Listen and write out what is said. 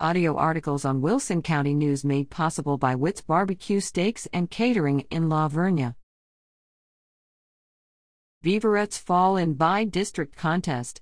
Audio articles on Wilson County News made possible by Witt's Barbecue Steaks and Catering in La Vernia. Beaverettes Fall in By District Contest.